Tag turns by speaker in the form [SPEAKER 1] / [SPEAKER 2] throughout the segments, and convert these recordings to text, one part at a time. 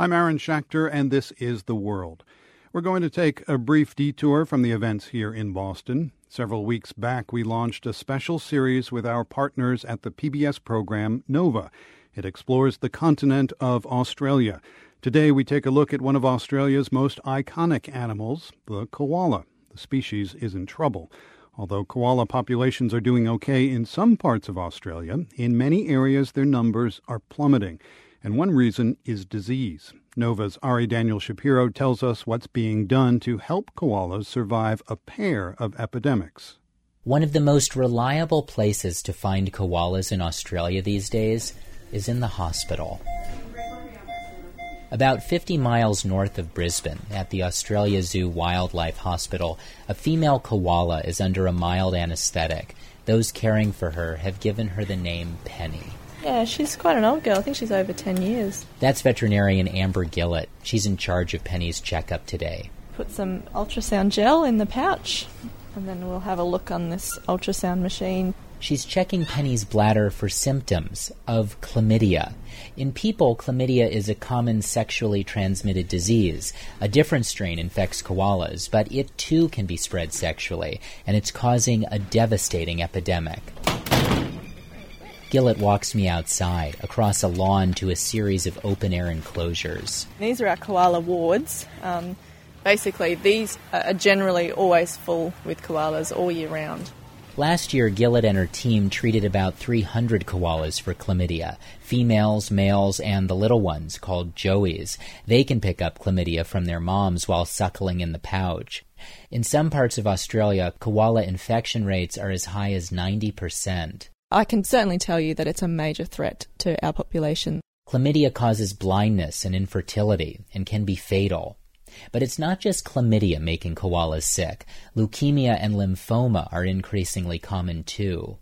[SPEAKER 1] I'm Aaron Schachter, and this is The World. We're going to take a brief detour from the events here in Boston. Several weeks back, we launched a special series with our partners at the PBS program Nova. It explores the continent of Australia. Today, we take a look at one of Australia's most iconic animals, the koala. The species is in trouble. Although koala populations are doing okay in some parts of Australia, in many areas their numbers are plummeting and one reason is disease. Nova's Ari Daniel Shapiro tells us what's being done to help koalas survive a pair of epidemics.
[SPEAKER 2] One of the most reliable places to find koalas in Australia these days is in the hospital. About 50 miles north of Brisbane, at the Australia Zoo Wildlife Hospital, a female koala is under a mild anesthetic. Those caring for her have given her the name Penny.
[SPEAKER 3] Yeah, she's quite an old girl. I think she's over 10 years.
[SPEAKER 2] That's veterinarian Amber Gillett. She's in charge of Penny's checkup today.
[SPEAKER 3] Put some ultrasound gel in the pouch, and then we'll have a look on this ultrasound machine.
[SPEAKER 2] She's checking Penny's bladder for symptoms of chlamydia. In people, chlamydia is a common sexually transmitted disease. A different strain infects koalas, but it too can be spread sexually, and it's causing a devastating epidemic. Gillett walks me outside, across a lawn to a series of open air enclosures.
[SPEAKER 3] These are our koala wards. Um, basically, these are generally always full with koalas all year round.
[SPEAKER 2] Last year, Gillett and her team treated about 300 koalas for chlamydia females, males, and the little ones, called joeys. They can pick up chlamydia from their moms while suckling in the pouch. In some parts of Australia, koala infection rates are as high as 90%.
[SPEAKER 3] I can certainly tell you that it's a major threat to our population.
[SPEAKER 2] Chlamydia causes blindness and infertility and can be fatal. But it's not just chlamydia making koalas sick. Leukemia and lymphoma are increasingly common too.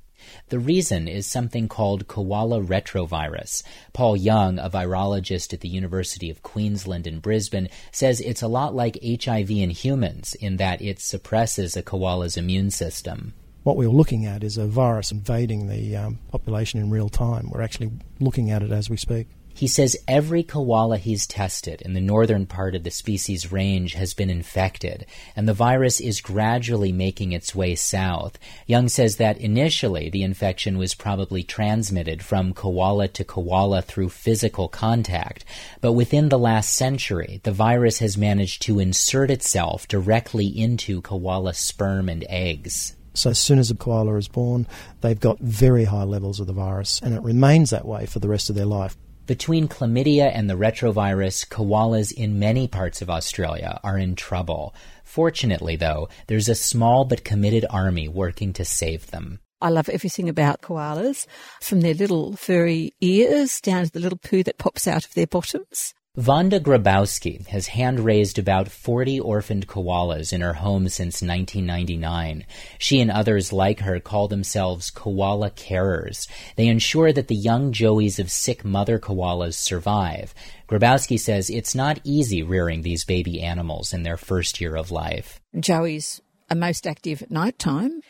[SPEAKER 2] The reason is something called koala retrovirus. Paul Young, a virologist at the University of Queensland in Brisbane, says it's a lot like HIV in humans in that it suppresses a koala's immune system
[SPEAKER 4] what we are looking at is a virus invading the um, population in real time. We're actually looking at it as we speak.
[SPEAKER 2] He says every koala he's tested in the northern part of the species range has been infected, and the virus is gradually making its way south. Young says that initially the infection was probably transmitted from koala to koala through physical contact, but within the last century, the virus has managed to insert itself directly into koala sperm and eggs.
[SPEAKER 4] So as soon as a koala is born, they've got very high levels of the virus, and it remains that way for the rest of their life.
[SPEAKER 2] Between chlamydia and the retrovirus, koalas in many parts of Australia are in trouble. Fortunately, though, there's a small but committed army working to save them.
[SPEAKER 5] I love everything about koalas, from their little furry ears down to the little poo that pops out of their bottoms.
[SPEAKER 2] Vonda Grabowski has hand raised about 40 orphaned koalas in her home since 1999. She and others like her call themselves koala carers. They ensure that the young joeys of sick mother koalas survive. Grabowski says it's not easy rearing these baby animals in their first year of life.
[SPEAKER 5] Joeys are most active at night time,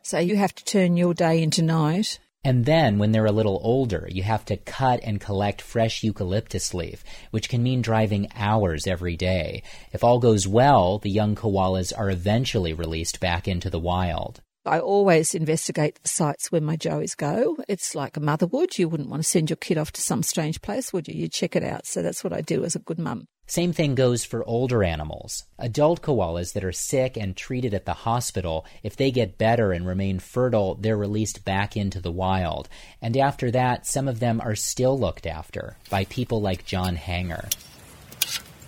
[SPEAKER 5] so you have to turn your day into night
[SPEAKER 2] and then, when they're a little older, you have to cut and collect fresh eucalyptus leaf, which can mean driving hours every day. If all goes well, the young koalas are eventually released back into the wild.
[SPEAKER 5] I always investigate the sites where my joeys go. It's like a mother would. You wouldn't want to send your kid off to some strange place, would you? You check it out. So that's what I do as a good mum.
[SPEAKER 2] Same thing goes for older animals. Adult koalas that are sick and treated at the hospital, if they get better and remain fertile, they're released back into the wild. And after that, some of them are still looked after by people like John Hanger.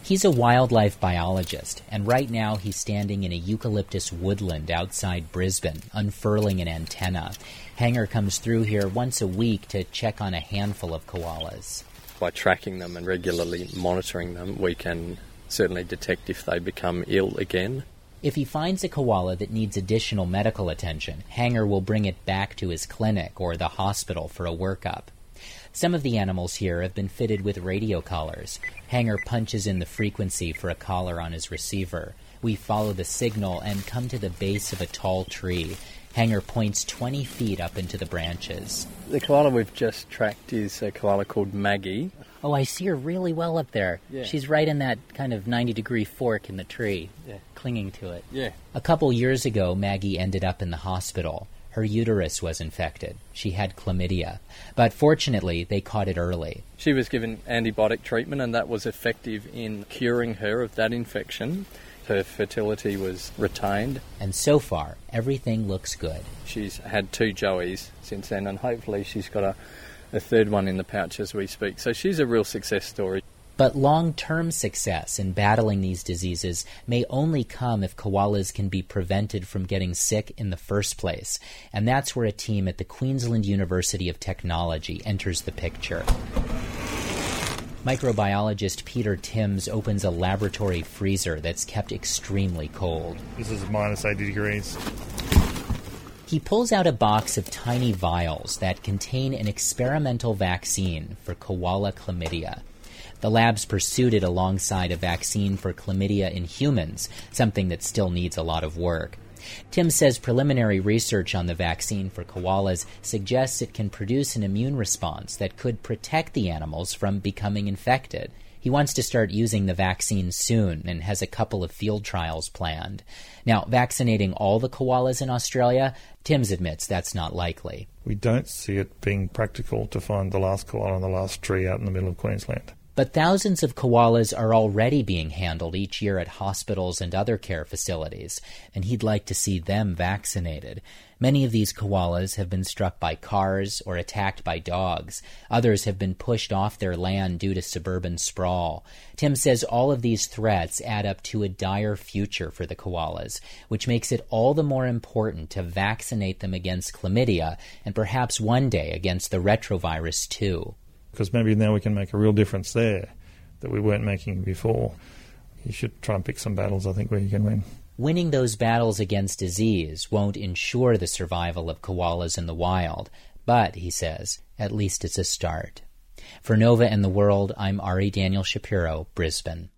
[SPEAKER 2] He's a wildlife biologist, and right now he's standing in a eucalyptus woodland outside Brisbane, unfurling an antenna. Hanger comes through here once a week to check on a handful of koalas
[SPEAKER 6] by tracking them and regularly monitoring them, we can certainly detect if they become ill again.
[SPEAKER 2] If he finds a koala that needs additional medical attention, Hanger will bring it back to his clinic or the hospital for a workup. Some of the animals here have been fitted with radio collars. Hanger punches in the frequency for a collar on his receiver. We follow the signal and come to the base of a tall tree. Hanger points 20 feet up into the branches.
[SPEAKER 6] The koala we've just tracked is a koala called Maggie.
[SPEAKER 2] Oh, I see her really well up there.
[SPEAKER 6] Yeah.
[SPEAKER 2] She's right in that kind of 90 degree fork in the tree,
[SPEAKER 6] Yeah.
[SPEAKER 2] clinging to it.
[SPEAKER 6] Yeah.
[SPEAKER 2] A couple years ago, Maggie ended up in the hospital. Her uterus was infected. She had chlamydia. But fortunately, they caught it early.
[SPEAKER 6] She was given antibiotic treatment, and that was effective in curing her of that infection. Her fertility was retained.
[SPEAKER 2] And so far, everything looks good.
[SPEAKER 6] She's had two Joeys since then, and hopefully, she's got a, a third one in the pouch as we speak. So she's a real success story.
[SPEAKER 2] But long term success in battling these diseases may only come if koalas can be prevented from getting sick in the first place. And that's where a team at the Queensland University of Technology enters the picture. Microbiologist Peter Timms opens a laboratory freezer that's kept extremely cold.
[SPEAKER 7] This is minus 80 degrees.
[SPEAKER 2] He pulls out a box of tiny vials that contain an experimental vaccine for koala chlamydia. The labs pursued it alongside a vaccine for chlamydia in humans, something that still needs a lot of work. Timms says preliminary research on the vaccine for koalas suggests it can produce an immune response that could protect the animals from becoming infected. He wants to start using the vaccine soon and has a couple of field trials planned. Now, vaccinating all the koalas in Australia, Timms admits that's not likely.
[SPEAKER 7] We don't see it being practical to find the last koala on the last tree out in the middle of Queensland.
[SPEAKER 2] But thousands of koalas are already being handled each year at hospitals and other care facilities, and he'd like to see them vaccinated. Many of these koalas have been struck by cars or attacked by dogs. Others have been pushed off their land due to suburban sprawl. Timms says all of these threats add up to a dire future for the koalas, which makes it all the more important to vaccinate them against chlamydia and perhaps one day against the retrovirus too
[SPEAKER 7] because maybe now we can make a real difference there that we weren't making before. You should try and pick some battles, I think, where you can win.
[SPEAKER 2] Winning those battles against disease won't ensure the survival of koalas in the wild, but, he says, at least it's a start. For Nova and the World, I'm Ari Daniel Shapiro, Brisbane.